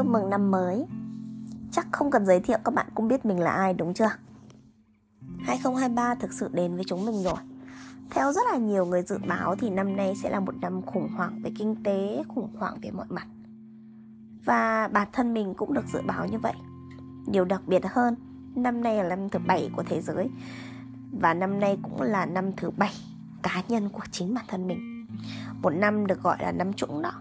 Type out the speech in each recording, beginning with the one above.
Chúc mừng năm mới. Chắc không cần giới thiệu các bạn cũng biết mình là ai đúng chưa? 2023 thực sự đến với chúng mình rồi. Theo rất là nhiều người dự báo thì năm nay sẽ là một năm khủng hoảng về kinh tế, khủng hoảng về mọi mặt. Và bản thân mình cũng được dự báo như vậy. Điều đặc biệt hơn, năm nay là năm thứ bảy của thế giới. Và năm nay cũng là năm thứ bảy cá nhân của chính bản thân mình. Một năm được gọi là năm trũng đó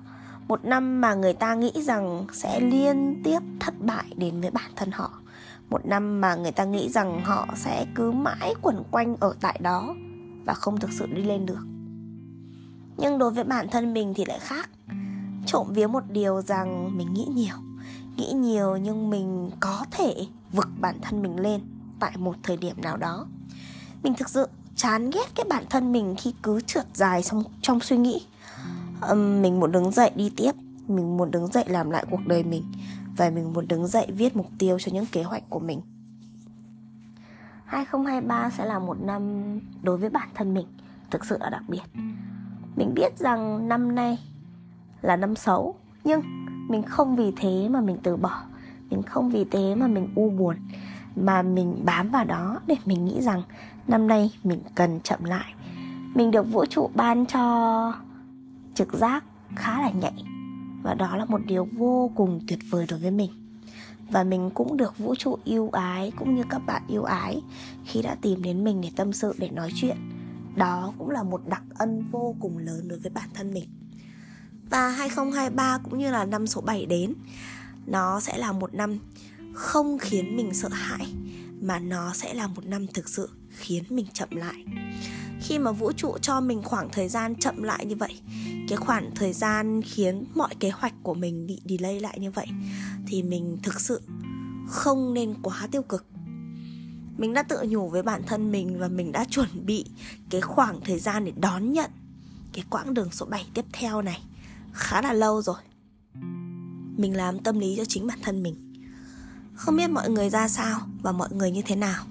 một năm mà người ta nghĩ rằng sẽ liên tiếp thất bại đến với bản thân họ. Một năm mà người ta nghĩ rằng họ sẽ cứ mãi quẩn quanh ở tại đó và không thực sự đi lên được. Nhưng đối với bản thân mình thì lại khác. Trộm vía một điều rằng mình nghĩ nhiều nghĩ nhiều nhưng mình có thể vực bản thân mình lên tại một thời điểm nào đó. Mình thực sự chán ghét cái bản thân mình khi cứ trượt dài trong trong suy nghĩ um, mình muốn đứng dậy đi tiếp. Mình muốn đứng dậy làm lại cuộc đời mình. Và mình muốn đứng dậy viết mục tiêu cho những kế hoạch của mình. 2023 sẽ là một năm đối với bản thân mình thực sự là đặc biệt. Mình biết rằng năm nay là năm xấu nhưng mình không vì thế mà mình từ bỏ. Mình không vì thế mà mình u buồn. Mà mình bám vào đó để mình nghĩ rằng năm nay mình cần chậm lại. Mình được vũ trụ ban cho trực giác khá là nhạy. Và đó là một điều vô cùng tuyệt vời đối với mình. Và mình cũng được vũ trụ yêu ái cũng như các bạn yêu ái khi đã tìm đến mình để tâm sự, để nói chuyện. Đó cũng là một đặc ân vô cùng lớn đối với bản thân mình. Và 2023 cũng như là năm số 7 đến, nó sẽ là một năm không khiến mình sợ hãi, mà nó sẽ là một năm thực sự khiến mình chậm lại. Khi mà vũ trụ cho mình khoảng thời gian chậm lại như vậy cái khoảng thời gian khiến mọi kế hoạch của mình bị delay lại như vậy thì mình thực sự không nên quá tiêu cực. Mình đã tự nhủ với bản thân mình và mình đã chuẩn bị cái khoảng thời gian để đón nhận cái quãng đường số 7 tiếp theo này khá là lâu rồi. Mình làm tâm lý cho chính bản thân mình. Không biết mọi người ra sao và mọi người như thế nào.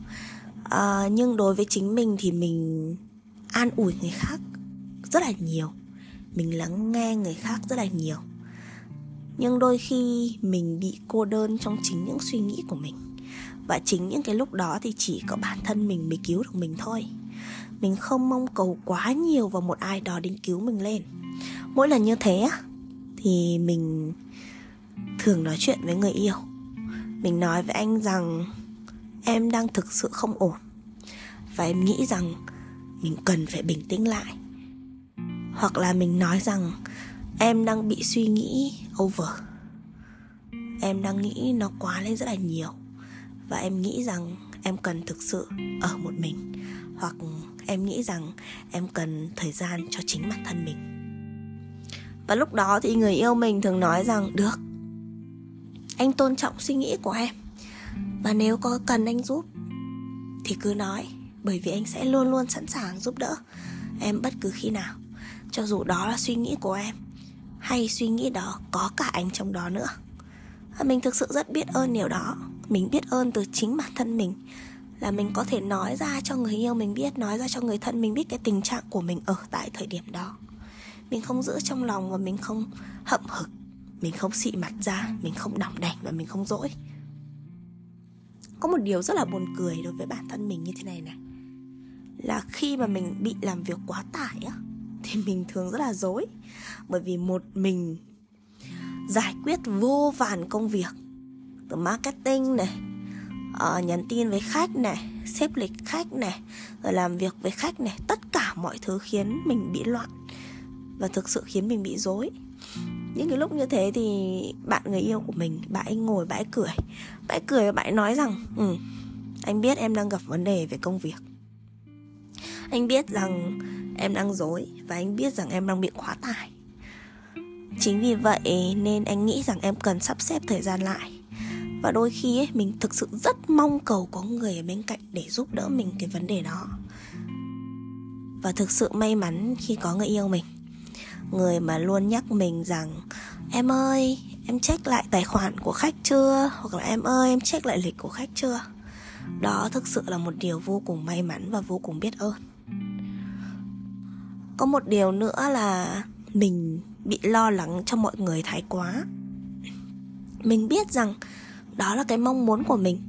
À, nhưng đối với chính mình thì mình an ủi người khác rất là nhiều mình lắng nghe người khác rất là nhiều. Nhưng đôi khi mình bị cô đơn trong chính những suy nghĩ của mình. Và chính những cái lúc đó thì chỉ có bản thân mình mới cứu được mình thôi. Mình không mong cầu quá nhiều vào một ai đó đến cứu mình lên. Mỗi lần như thế thì mình thường nói chuyện với người yêu. Mình nói với anh rằng, em đang thực sự không ổn. Và em nghĩ rằng mình cần phải bình tĩnh lại hoặc là mình nói rằng, em đang bị suy nghĩ over. Em đang nghĩ nó quá lên rất là nhiều và em nghĩ rằng em cần thực sự ở một mình hoặc em nghĩ rằng em cần thời gian cho chính bản thân mình. Và lúc đó thì người yêu mình thường nói rằng, được, anh tôn trọng suy nghĩ của em và nếu có cần anh giúp thì cứ nói, bởi vì anh sẽ luôn luôn sẵn sàng giúp đỡ em bất cứ khi nào cho dù đó là suy nghĩ của em, hay suy nghĩ đó có cả anh trong đó nữa. Mình thực sự rất biết ơn điều đó. Mình biết ơn từ chính bản thân mình, là mình có thể nói ra cho người yêu mình biết, nói ra cho người thân mình biết cái tình trạng của mình ở tại thời điểm đó. Mình không giữ trong lòng và mình không hậm hực. Mình không xị mặt ra, mình không đỏng đảnh và mình không dỗi. Có một điều rất là buồn cười đối với bản thân mình như thế này này. Là khi mà mình bị làm việc quá tải á thì mình thường rất là dối. Bởi vì một mình giải quyết vô vàn công việc từ marketing này uh, nhắn tin với khách này xếp lịch khách này rồi làm việc với khách này tất cả mọi thứ khiến mình bị loạn và thực sự khiến mình bị dối. Những cái lúc như thế thì bạn người yêu của mình bạn ấy ngồi bạn ấy cười. Bạn ấy cười và bạn ấy nói rằng ừ anh biết em đang gặp vấn đề về công việc. Anh biết rằng em đang dối và anh biết rằng em đang bị quá tải. Chính vì vậy nên anh nghĩ rằng em cần sắp xếp thời gian lại. Và đôi khi ấy, mình thực sự rất mong cầu có người ở bên cạnh để giúp đỡ mình cái vấn đề đó. Và thực sự may mắn khi có người yêu mình. Người mà luôn nhắc mình rằng em ơi em check lại tài khoản của khách chưa? Hoặc là em ơi em check lại lịch của khách chưa? Đó thực sự là một điều vô cùng may mắn và vô cùng biết ơn có một điều nữa là mình bị lo lắng cho mọi người thái quá. Mình biết rằng đó là cái mong muốn của mình.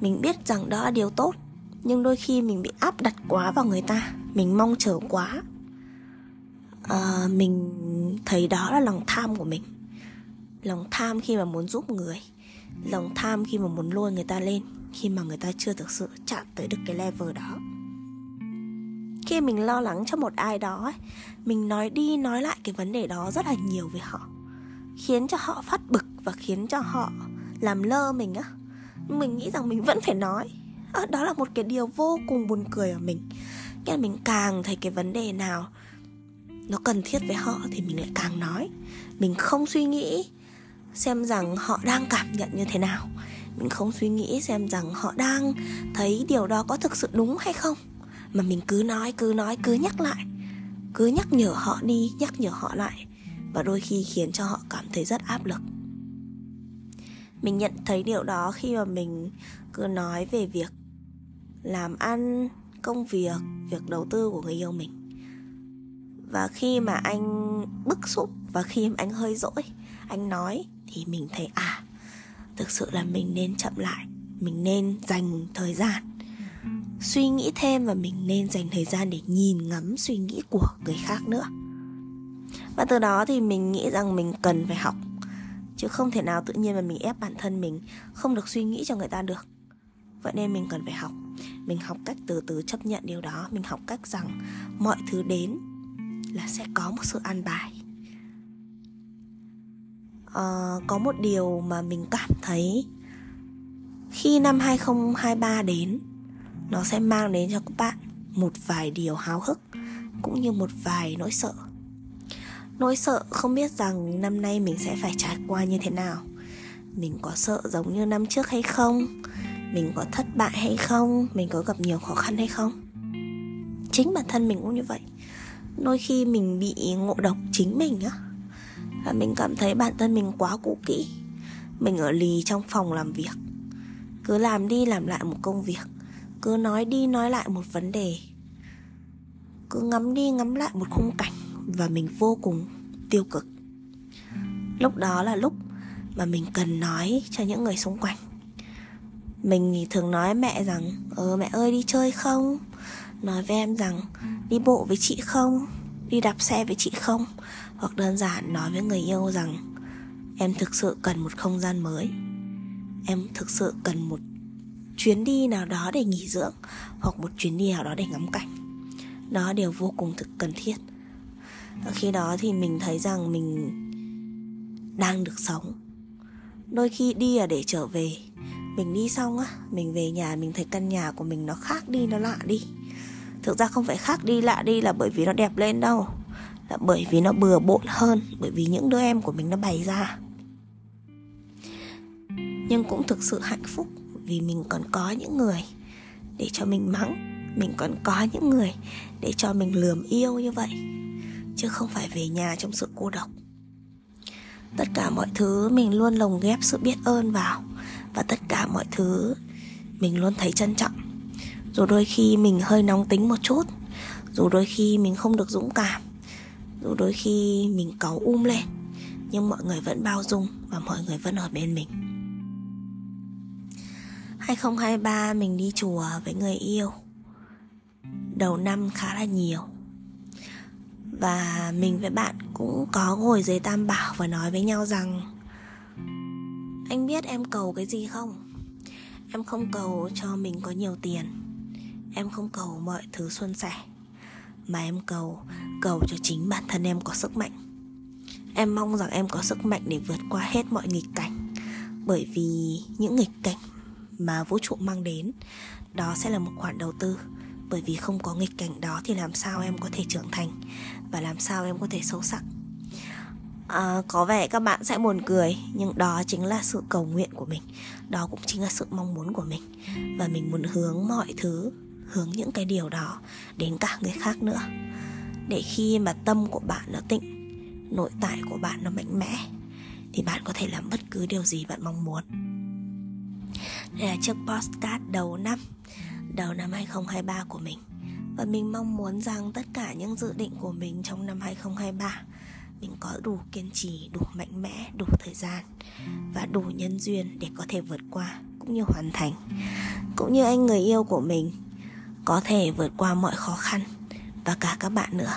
Mình biết rằng đó là điều tốt nhưng đôi khi mình bị áp đặt quá vào người ta. Mình mong chờ quá. À, mình thấy đó là lòng tham của mình. Lòng tham khi mà muốn giúp người. Lòng tham khi mà muốn lôi người ta lên khi mà người ta chưa thực sự chạm tới được cái level đó khi mình lo lắng cho một ai đó ấy, mình nói đi nói lại cái vấn đề đó rất là nhiều với họ khiến cho họ phát bực và khiến cho họ làm lơ mình á. Mình nghĩ rằng mình vẫn phải nói. À, đó là một cái điều vô cùng buồn cười ở mình. Nghĩa là mình càng thấy cái vấn đề nào nó cần thiết với họ thì mình lại càng nói. Mình không suy nghĩ xem rằng họ đang cảm nhận như thế nào. Mình không suy nghĩ xem rằng họ đang thấy điều đó có thực sự đúng hay không mà mình cứ nói cứ nói, cứ nhắc lại. Cứ nhắc nhở họ đi, nhắc nhở họ lại. Và đôi khi khiến cho họ cảm thấy rất áp lực. Mình nhận thấy điều đó khi mà mình cứ nói về việc làm ăn, công việc việc đầu tư của người yêu mình. Và khi mà anh bức xúc, và khi mà anh hơi dỗi, anh nói thì mình thấy à thực sự là mình nên chậm lại, mình nên dành thời gian suy nghĩ thêm và mình nên dành thời gian để nhìn ngắm suy nghĩ của người khác nữa. Và từ đó thì mình nghĩ rằng mình cần phải học chứ không thể nào tự nhiên mà mình ép bản thân mình không được suy nghĩ cho người ta được. Vậy nên mình cần phải học. Mình học cách từ từ chấp nhận điều đó. Mình học cách rằng mọi thứ đến là sẽ có một sự an bài. À, có một điều mà mình cảm thấy khi năm 2023 đến nó sẽ mang đến cho các bạn một vài điều háo hức, cũng như một vài nỗi sợ. Nỗi sợ không biết rằng năm nay mình sẽ phải trải qua như thế nào. Mình có sợ giống như năm trước hay không? Mình có thất bại hay không? Mình có gặp nhiều khó khăn hay không? Chính bản thân mình cũng như vậy. Đôi khi mình bị ngộ độc chính mình á. Và mình cảm thấy bản thân mình quá cũ kỹ. Mình ở lì trong phòng làm việc. Cứ làm đi làm lại một công việc cứ nói đi nói lại một vấn đề. Cứ ngắm đi ngắm lại một khung cảnh và mình vô cùng tiêu cực. Lúc đó là lúc mà mình cần nói cho những người xung quanh. Mình thường nói mẹ rằng ờ mẹ ơi, đi chơi không? Nói với em rằng, đi bộ với chị không? Đi đạp xe với chị không? Hoặc đơn giản nói với người yêu rằng, em thực sự cần một không gian mới. Em thực sự cần một chuyến đi nào đó để nghỉ dưỡng hoặc một chuyến đi nào đó để ngắm cảnh. Nó đều vô cùng thực cần thiết. Và khi đó thì mình thấy rằng mình đang được sống. Đôi khi đi là để trở về. Mình đi xong á, mình về nhà, mình thấy căn nhà của mình nó khác đi, nó lạ đi. Thực ra không phải khác đi lạ đi là bởi vì nó đẹp lên đâu. Là bởi vì nó bừa bộn hơn, bởi vì những đứa em của mình nó bày ra. Nhưng cũng thực sự hạnh phúc vì mình còn có những người để cho mình mắng, mình còn có những người để cho mình lườm yêu như vậy, chứ không phải về nhà trong sự cô độc. Tất cả mọi thứ mình luôn lồng ghép sự biết ơn vào, và tất cả mọi thứ mình luôn thấy trân trọng. Dù đôi khi mình hơi nóng tính một chút, dù đôi khi mình không được dũng cảm, dù đôi khi mình cáu um lên, nhưng mọi người vẫn bao dung và mọi người vẫn ở bên mình. 2023 mình đi chùa với người yêu. Đầu năm khá là nhiều. Và mình với bạn cũng có ngồi dưới tam bảo và nói với nhau rằng, Anh biết em cầu cái gì không? Em không cầu cho mình có nhiều tiền. Em không cầu mọi thứ xuân sẻ. Mà em cầu Cầu cho chính bản thân em có sức mạnh. Em mong rằng em có sức mạnh để vượt qua hết mọi nghịch cảnh. Bởi vì những nghịch cảnh mà vũ trụ mang đến. Đó sẽ là một khoản đầu tư. Bởi vì không có nghịch cảnh đó thì làm sao em có thể trưởng thành? Và làm sao em có thể sâu sắc? À, có vẻ các bạn sẽ buồn cười nhưng đó chính là sự cầu nguyện của mình. Đó cũng chính là sự mong muốn của mình. Và mình muốn hướng mọi thứ hướng những cái điều đó đến cả người khác nữa. Để khi mà tâm của bạn nó tịnh nội tại của bạn nó mạnh mẽ thì bạn có thể làm bất cứ điều gì bạn mong muốn đây là chiếc postcard đầu năm Đầu năm 2023 của mình. Và mình mong muốn rằng tất cả những dự định của mình trong năm 2023 mình có đủ kiên trì, đủ mạnh mẽ, đủ thời gian và đủ nhân duyên để có thể vượt qua cũng như hoàn thành. Cũng như anh người yêu của mình, có thể vượt qua mọi khó khăn và cả các bạn nữa,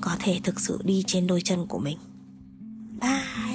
có thể thực sự đi trên đôi chân của mình. Bye.